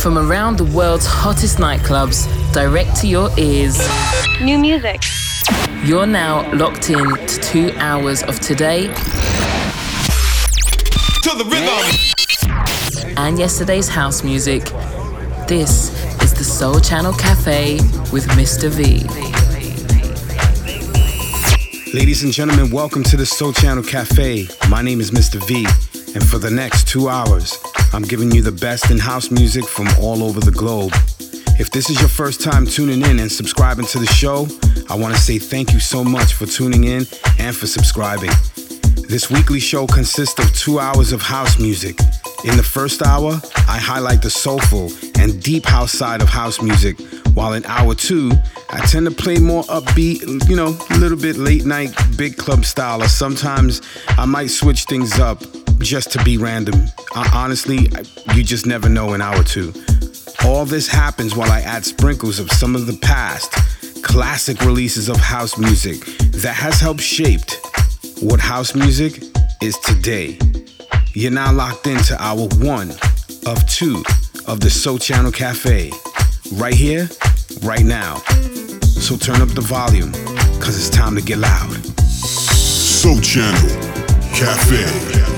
From around the world's hottest nightclubs, direct to your ears. New music. You're now locked in to two hours of today. To the rhythm. And yesterday's house music. This is the Sole Channel Cafe with Mr. V. Ladies and gentlemen, welcome to the Sole Channel Cafe. My name is Mr. V, and for the next two hours, I'm giving you the best in house music from all over the globe. If this is your first time tuning in and subscribing to the show, I want to say thank you so much for tuning in and for subscribing. This weekly show consists of two hours of house music. In the first hour, I highlight the soulful and deep house side of house music, while in hour two, I tend to play more upbeat, you know, a little bit late night, big club style, or sometimes I might switch things up just to be random. Uh, honestly, you just never know in hour two. All this happens while I add sprinkles of some of the past classic releases of house music that has helped shaped what house music is today. You're now locked into hour one of two of the Sole Channel Cafe, right here, right now. So turn up the volume, cause it's time to get loud. Sole Channel Cafe.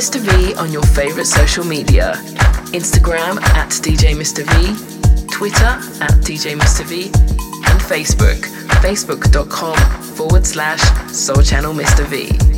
Mr. V on your favorite social media Instagram at DJ Mr. V, Twitter at DJ Mr. V, and Facebook, facebook.com forward slash Sole Channel Mr. V.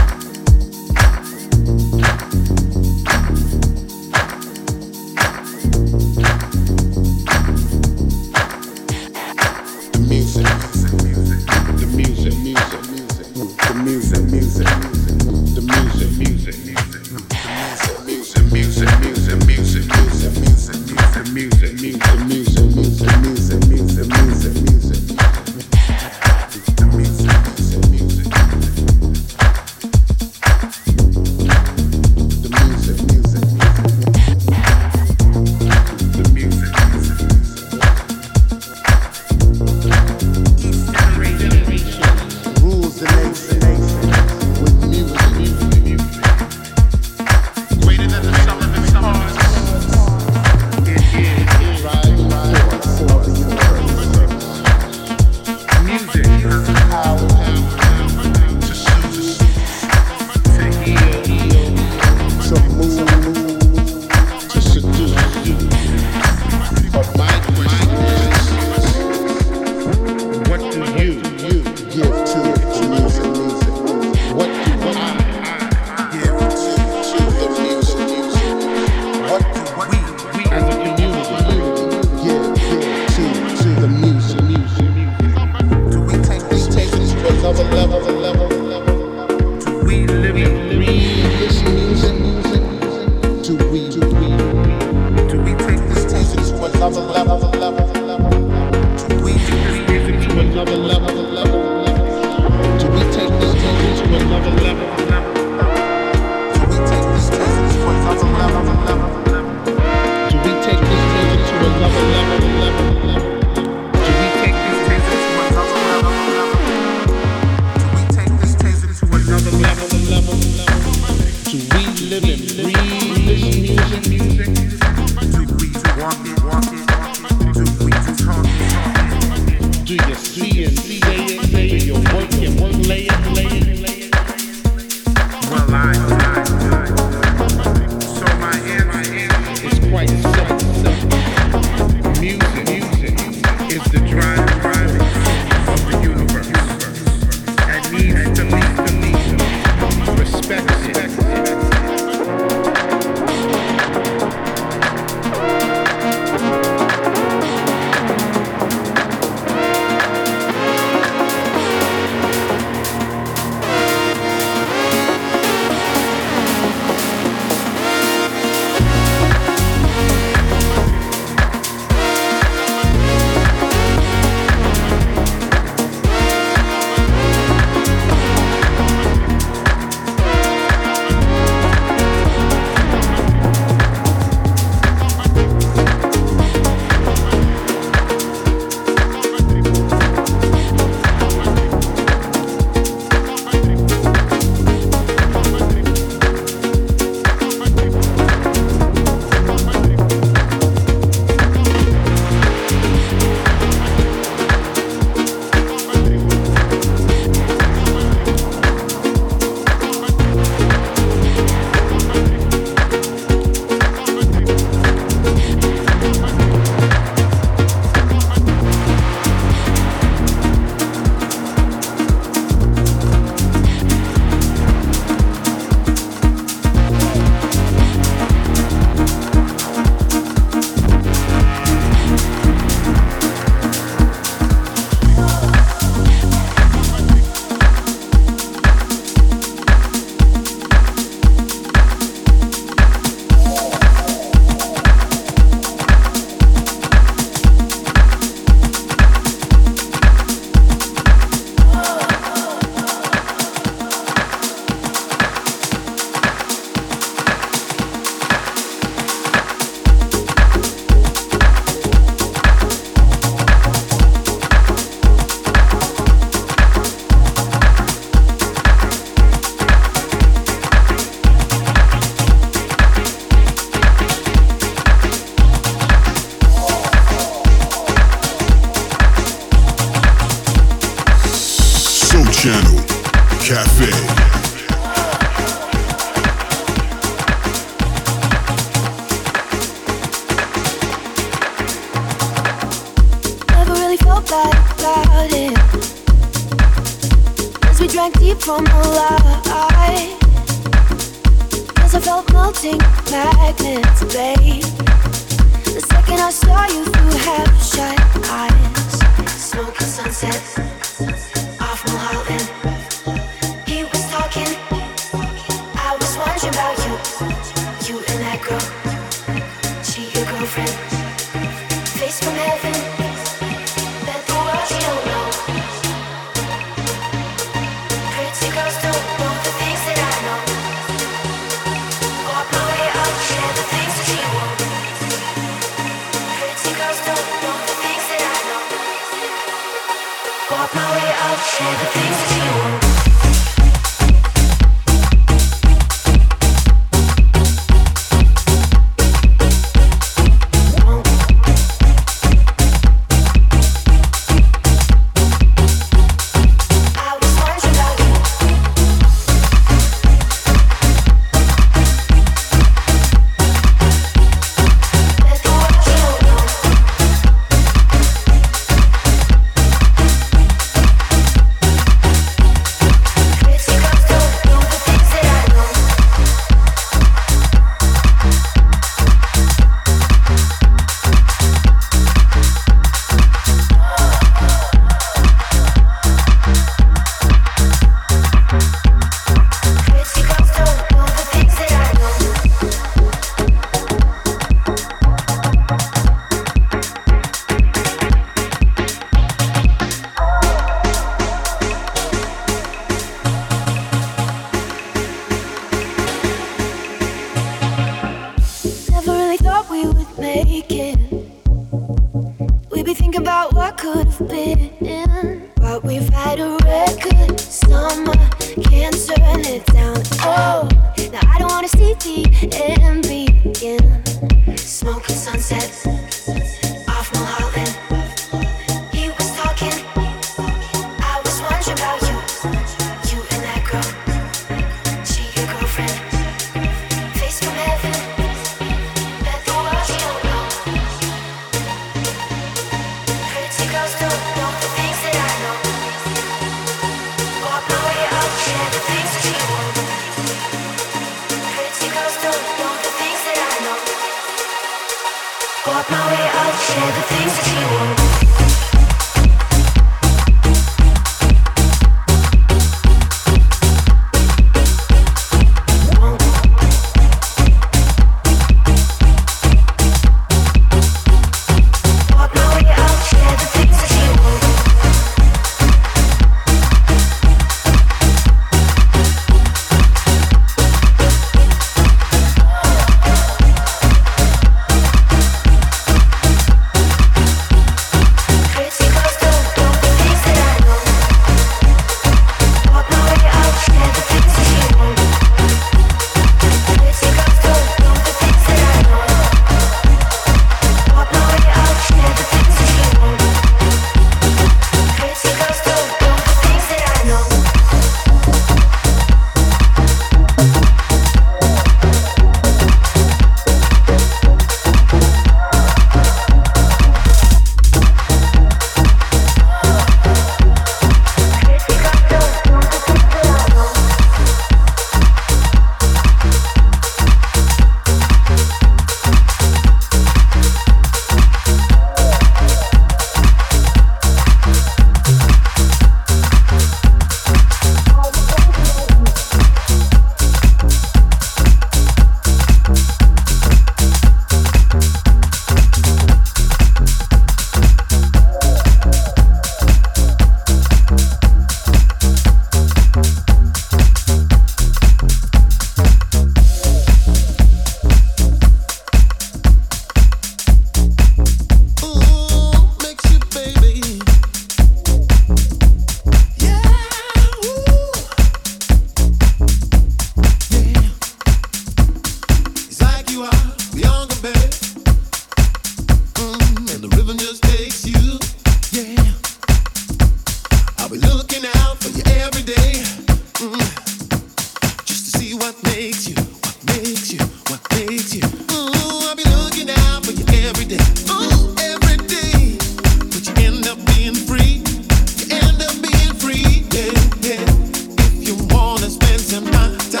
matter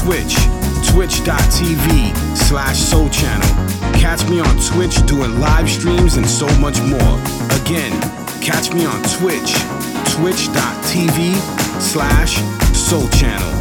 Twitch, twitch.tv slash sole channel. Catch me on Twitch doing live streams and so much more. Again, catch me on Twitch, twitch.tv slash sole channel.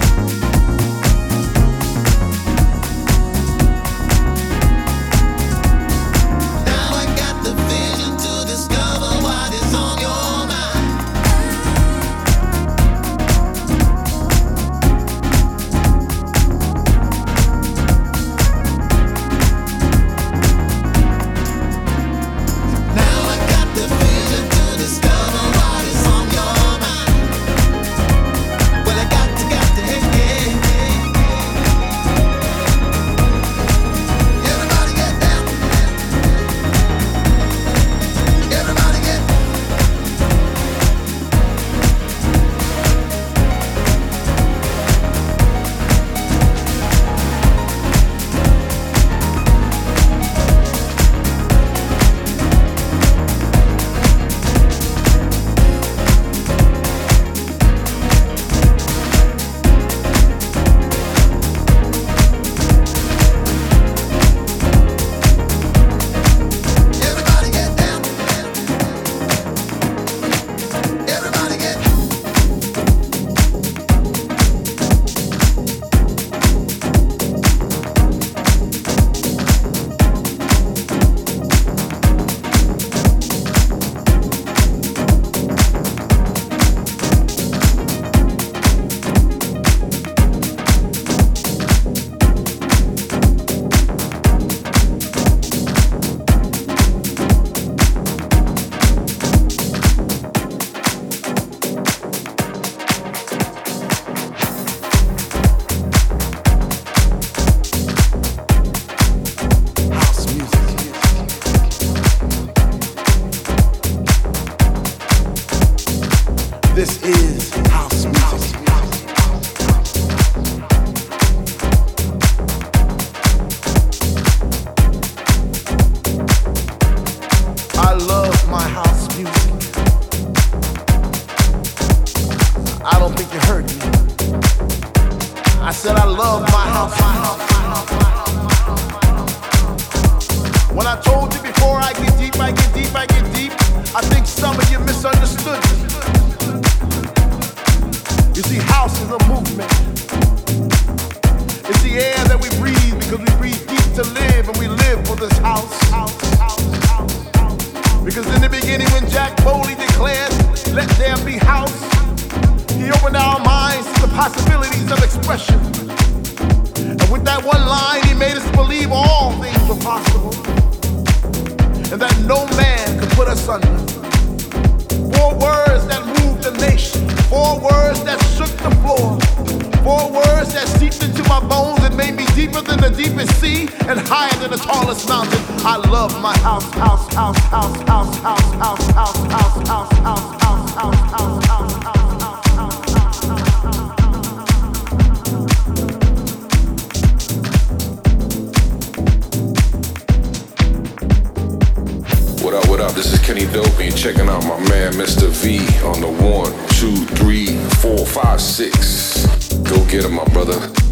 checking out my man Mr. V on the one, two, three, four, five, six. Go get him, my brother.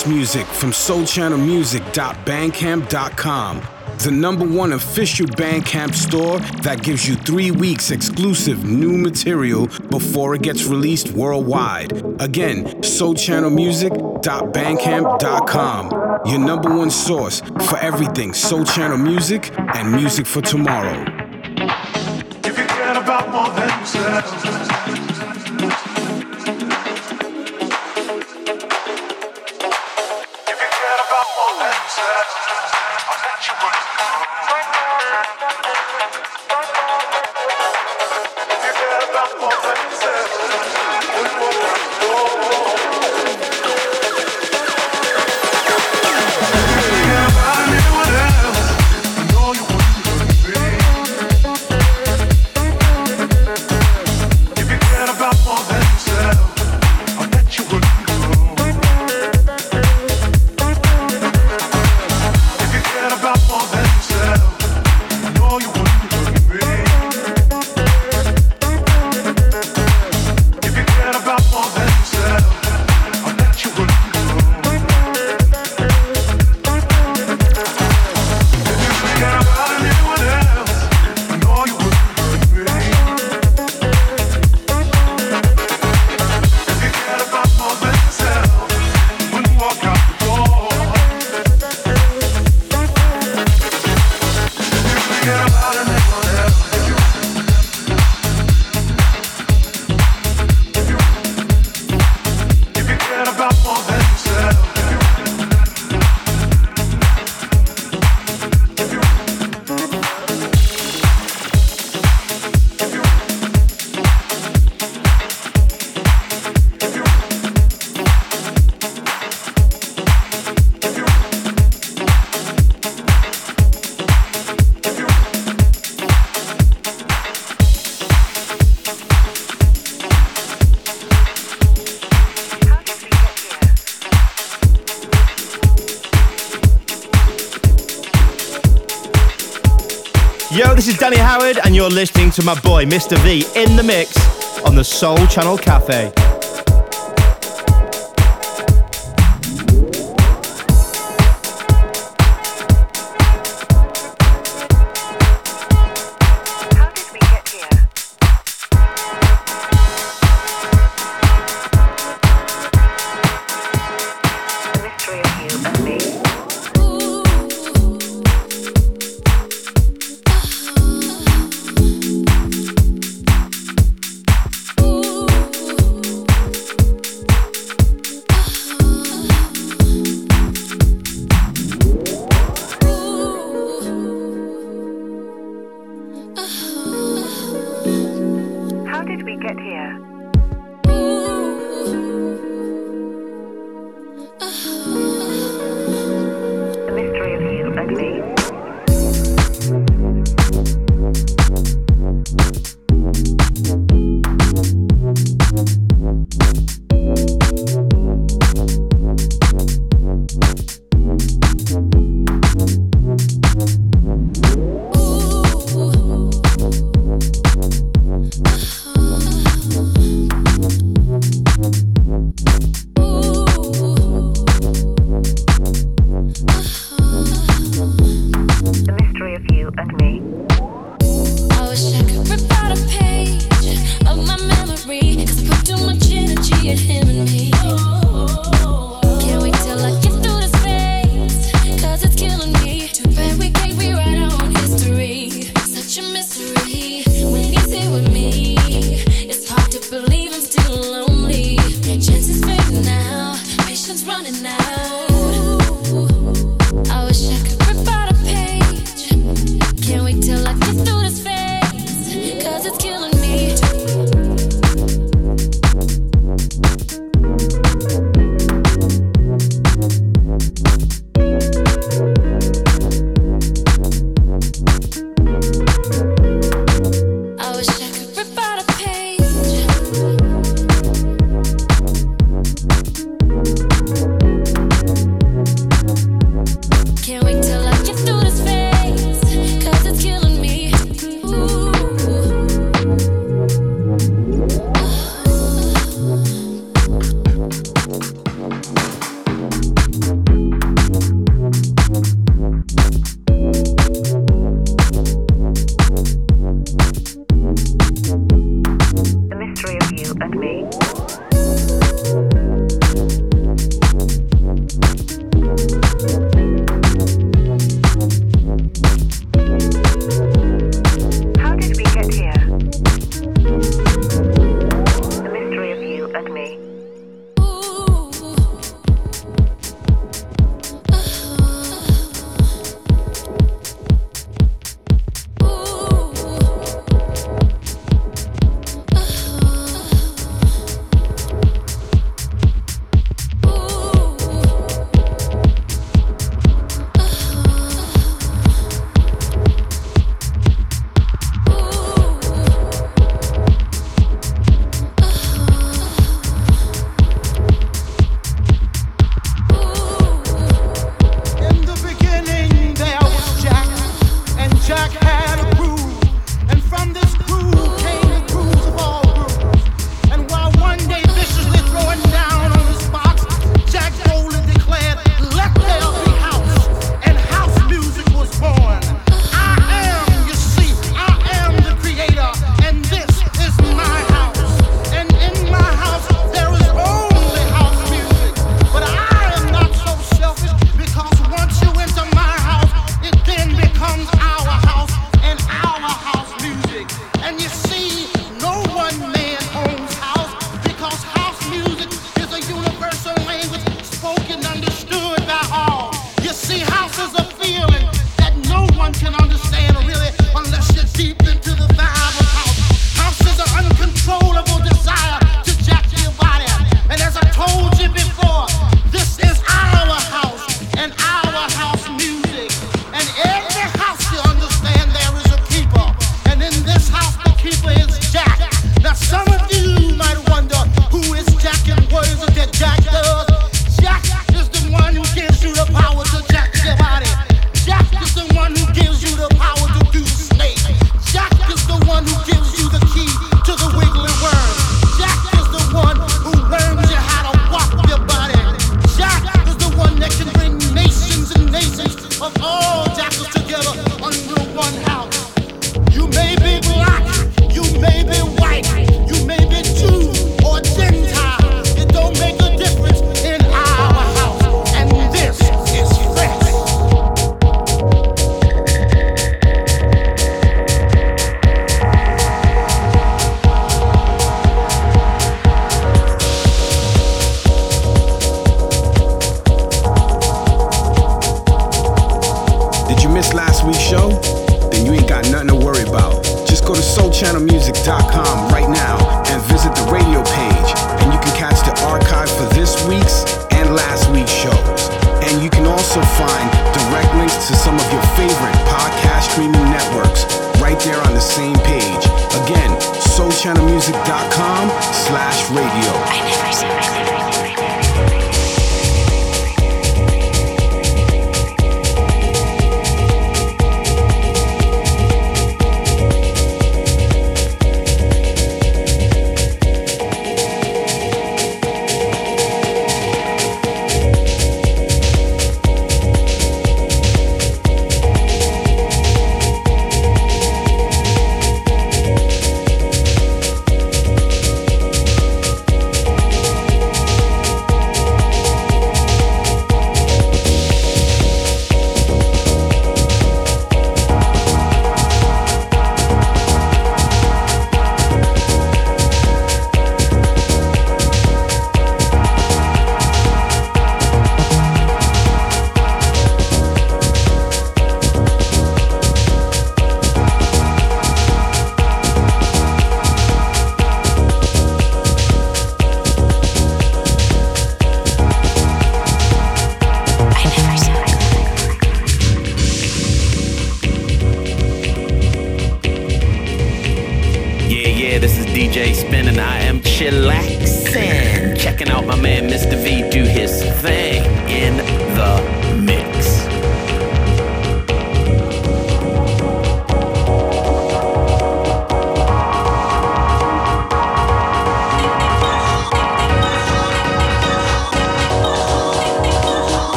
House music from solechannelmusic.bandcamp.com, the number one official Bandcamp store that gives you three weeks exclusive new material before it gets released worldwide. Again, solechannelmusic.bandcamp.com, your number one source for everything Sole Channel music and music for tomorrow. If you care about more than yourself. To my boy Mr. V in the mix on the Sole Channel Cafe. get here.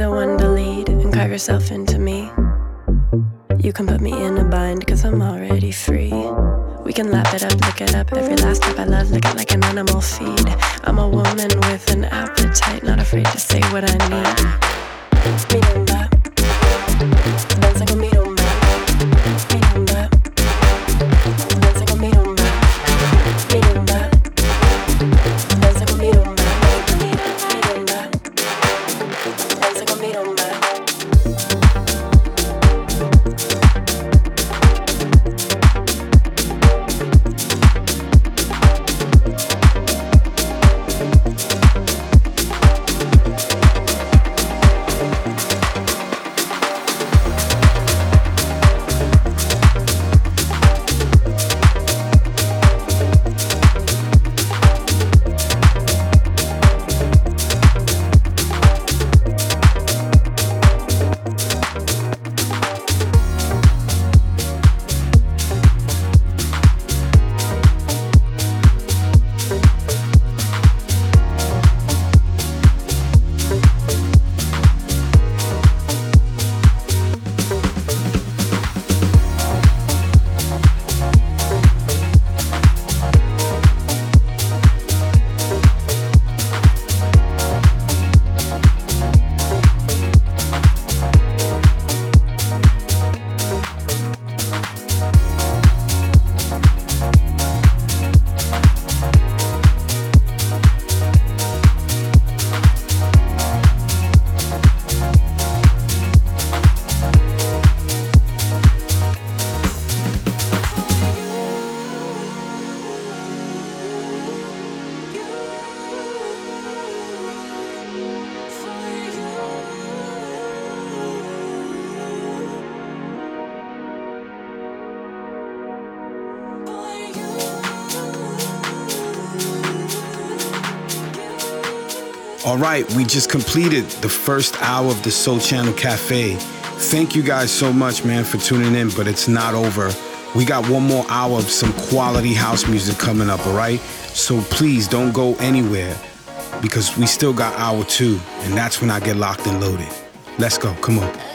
the one to lead and carve yourself into me. You can put me in a bind, cause I'm already free. We can lap it up, lick it up. Every last step I love, lick it like an animal feed. I'm a woman with an appetite, not afraid to say what I need. Miranda, danza conmigo. All right, we just completed the first hour of the Sole Channel Cafe. Thank you guys so much, man, for tuning in, but it's not over. We got one more hour of some quality house music coming up, all right? So please don't go anywhere because we still got hour two, and that's when I get locked and loaded. Let's go, come on.